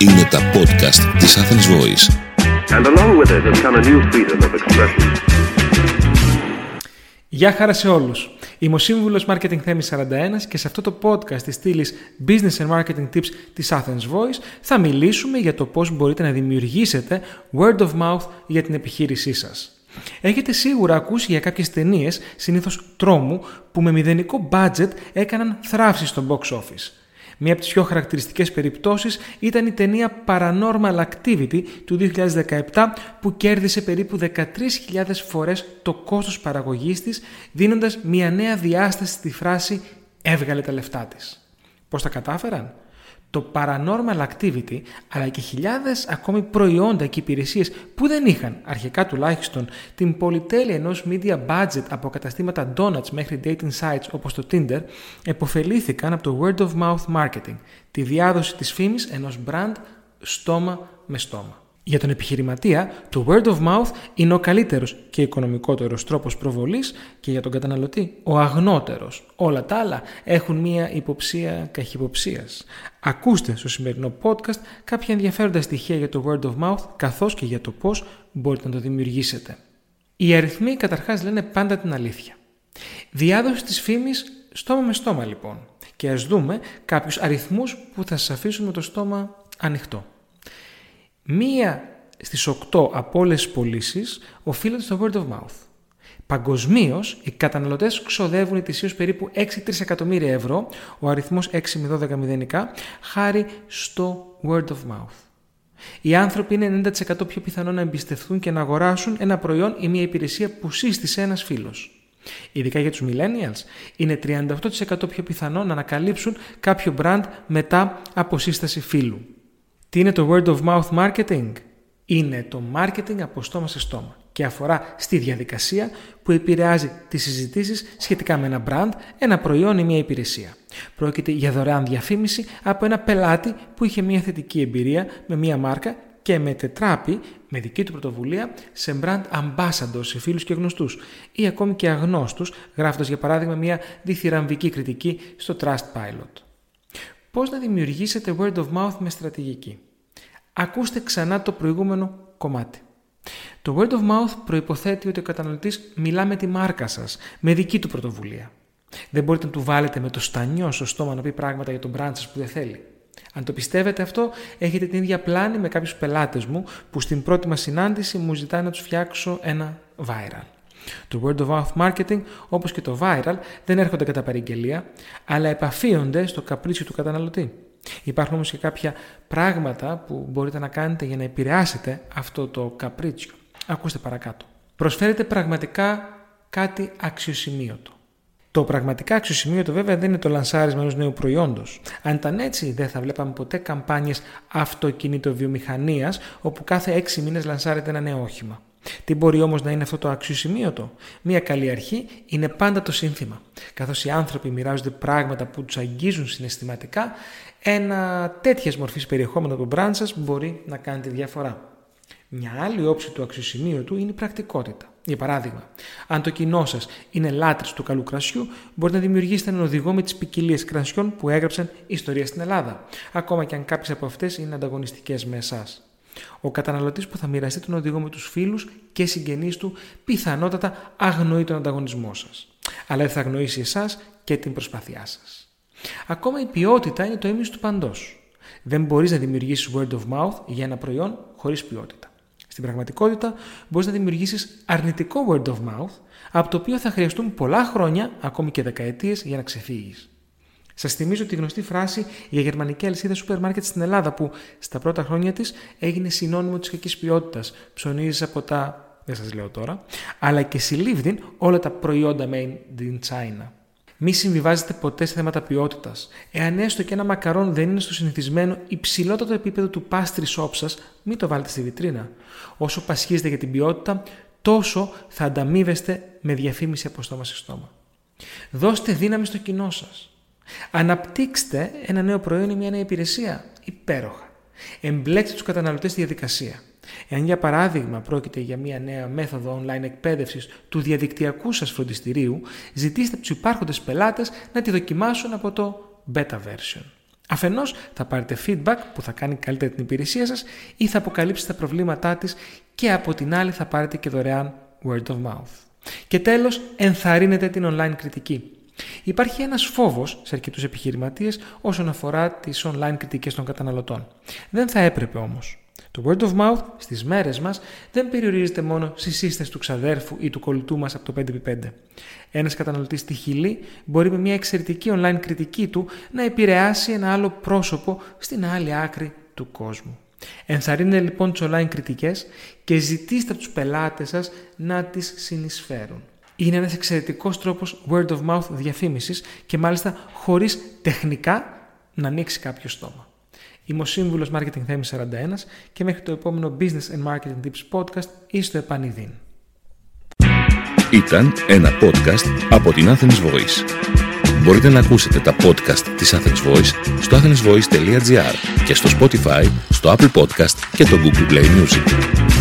Είναι τα podcast της Athens Voice. And along with it has come a new freedom of expression. Γεια χαρά σε όλους. Είμαι ο Σύμβουλος Marketing Θέμης 41 και σε αυτό το podcast της στήλης Business and Marketing Tips της Athens Voice θα μιλήσουμε για το πώς μπορείτε να δημιουργήσετε word of mouth για την επιχείρησή σας. Έχετε σίγουρα ακούσει για κάποιες ταινίες, συνήθως τρόμου, που με μηδενικό budget έκαναν θράψη στο box office. Μία από τις πιο χαρακτηριστικές περιπτώσεις ήταν η ταινία Paranormal Activity του 2017 που κέρδισε περίπου 13.000 φορές το κόστος παραγωγής της δίνοντας μια νέα διάσταση στη φράση «έβγαλε τα λεφτά της». Πώς τα κατάφεραν; Το paranormal activity αλλά και χιλιάδες ακόμη προϊόντα και υπηρεσίες που δεν είχαν αρχικά τουλάχιστον την πολυτέλεια ενός media budget από καταστήματα donuts μέχρι dating sites όπως το Tinder εποφελήθηκαν από το word of mouth marketing, τη διάδοση της φήμης ενός brand στόμα με στόμα. Για τον επιχειρηματία, το word of mouth είναι ο καλύτερος και οικονομικότερος τρόπος προβολής και για τον καταναλωτή ο αγνότερος. Όλα τα άλλα έχουν μία υποψία καχυποψίας. Ακούστε στο σημερινό podcast κάποια ενδιαφέροντα στοιχεία για το word of mouth καθώς και για το πώς μπορείτε να το δημιουργήσετε. Οι αριθμοί καταρχάς λένε πάντα την αλήθεια. Διάδοση της φήμης στόμα με στόμα λοιπόν. Και ας δούμε κάποιους αριθμούς που θα σας αφήσουν με το στόμα ανοιχτό. Μία στις 8 από όλες τις πωλήσεις οφείλεται στο word of mouth. Παγκοσμίως, οι καταναλωτές ξοδεύουν ετησίως περίπου 6 εκατομμύρια ευρώ, ο αριθμός 6 με 12 μηδενικά, χάρη στο word of mouth. Οι άνθρωποι είναι 90% πιο πιθανό να εμπιστευτούν και να αγοράσουν ένα προϊόν ή μια υπηρεσία που σύστησε ένας φίλος. Ειδικά για τους millennials, είναι 38% πιο πιθανό να ανακαλύψουν κάποιο brand μετά από σύσταση φίλου. Τι είναι το word of mouth marketing? Είναι το marketing από στόμα σε στόμα και αφορά στη διαδικασία που επηρεάζει τις συζητήσεις σχετικά με ένα brand, ένα προϊόν ή μια υπηρεσία. Πρόκειται για δωρεάν διαφήμιση από ένα πελάτη που είχε μια θετική εμπειρία με μια μάρκα και μετετράπει με δική του πρωτοβουλία σε brand ambassador σε φίλους και γνωστούς ή ακόμη και αγνώστους γράφοντας για παράδειγμα μια διθυραμβική κριτική στο Trustpilot. Πώς να δημιουργήσετε word of mouth με στρατηγική. Ακούστε ξανά το προηγούμενο κομμάτι. Το word of mouth προϋποθέτει ότι ο καταναλωτής μιλά με τη μάρκα σας, με δική του πρωτοβουλία. Δεν μπορείτε να του βάλετε με το στανιό στο στόμα να πει πράγματα για τον brand σας που δεν θέλει. Αν το πιστεύετε αυτό, έχετε την ίδια πλάνη με κάποιους πελάτες μου που στην πρώτη μας συνάντηση μου ζητάνε να τους φτιάξω ένα viral. Το word of mouth marketing, όπως και το viral, δεν έρχονται κατά παραγγελία, αλλά επαφίονται στο καπρίτσιο του καταναλωτή. Υπάρχουν όμως και κάποια πράγματα που μπορείτε να κάνετε για να επηρεάσετε αυτό το καπρίτσιο. Ακούστε παρακάτω. Προσφέρετε πραγματικά κάτι αξιοσημείωτο. Το πραγματικά αξιοσημείωτο βέβαια δεν είναι το λανσάρισμα ενός νέου προϊόντος. Αν ήταν έτσι, δεν θα βλέπαμε ποτέ καμπάνιες αυτοκινητοβιομηχανίας όπου κάθε έξι μήνες λανσάρεται ένα νέο όχημα. Τι μπορεί όμως να είναι αυτό το αξιοσημείωτο; Μία καλή αρχή είναι πάντα το σύνθημα. Καθώς οι άνθρωποι μοιράζονται πράγματα που τους αγγίζουν συναισθηματικά, ένα τέτοιας μορφής περιεχόμενο από τον brand σας μπορεί να κάνει τη διαφορά. Μια άλλη όψη του αξιοσημείωτου είναι η πρακτικότητα. Για παράδειγμα, αν το κοινό σας είναι λάτρης του καλού κρασιού, μπορείτε να δημιουργήσετε έναν οδηγό με τις ποικιλίες κρασιών που έγραψαν ιστορία στην Ελλάδα, ακόμα και αν κάποιες από αυτές είναι ανταγωνιστικές με εσάς. Ο καταναλωτής που θα μοιραστεί τον οδηγό με τους φίλους και συγγενείς του πιθανότατα αγνοεί τον ανταγωνισμό σας. Αλλά δεν θα αγνοήσει εσάς και την προσπάθειά σας. Ακόμα η ποιότητα είναι το ίμιση του παντός. Δεν μπορείς να δημιουργήσεις word of mouth για ένα προϊόν χωρίς ποιότητα. Στην πραγματικότητα, μπορείς να δημιουργήσεις αρνητικό word of mouth, από το οποίο θα χρειαστούν πολλά χρόνια, ακόμη και δεκαετίες, για να ξεφύγεις. Σας θυμίζω τη γνωστή φράση για γερμανική αλυσίδα σούπερ μάρκετ στην Ελλάδα που στα πρώτα χρόνια της έγινε συνώνυμο της κακής ποιότητας. Ψωνίζεις από τα. δεν σας λέω τώρα, αλλά και συλλήβδιν όλα τα προϊόντα made in China. Μη συμβιβάζετε ποτέ σε θέματα ποιότητας. Εάν έστω και ένα μακαρόν δεν είναι στο συνηθισμένο υψηλότερο επίπεδο του pastry shop σας, μην το βάλετε στη βιτρίνα. Όσο πασχίζετε για την ποιότητα, τόσο θα ανταμείβεστε με διαφήμιση από στόμα σε στόμα. Δώστε δύναμη στο κοινό σας. Αναπτύξτε ένα νέο προϊόν ή μια νέα υπηρεσία. Υπέροχα. Εμπλέξτε τους καταναλωτές στη διαδικασία. Εάν για παράδειγμα πρόκειται για μια νέα μέθοδο online εκπαίδευσης του διαδικτυακού σας φροντιστηρίου, ζητήστε από τους υπάρχοντες πελάτες να τη δοκιμάσουν από το beta version. Αφενός θα πάρετε feedback που θα κάνει καλύτερα την υπηρεσία σας ή θα αποκαλύψει τα προβλήματά της και από την άλλη θα πάρετε και δωρεάν word of mouth. Και τέλος, ενθαρρύνετε την online κριτική. Υπάρχει ένας φόβος σε αρκετούς επιχειρηματίες όσον αφορά τις online κριτικές των καταναλωτών. Δεν θα έπρεπε όμως. Το word of mouth στις μέρες μας δεν περιορίζεται μόνο στη σύσταση του ξαδέρφου ή του κολλητού μας από το 5x5. Ένας καταναλωτής στη Χιλή μπορεί με μια εξαιρετική online κριτική του να επηρεάσει ένα άλλο πρόσωπο στην άλλη άκρη του κόσμου. Ενθαρρύνετε λοιπόν τις online κριτικές και ζητήστε από τους πελάτες σας να τις συνεισφέρουν. Είναι ένας εξαιρετικός τρόπος word of mouth διαφήμισης και μάλιστα χωρίς τεχνικά να ανοίξει κάποιο στόμα. Είμαι ο σύμβουλος Marketing Theme 41 και μέχρι το επόμενο Business and Marketing Tips podcast ή στο επανειδήν. Ήταν ένα podcast από την Athens Voice. Μπορείτε να ακούσετε τα podcast της Athens Voice στο athensvoice.gr και στο Spotify, στο Apple Podcast και το Google Play Music.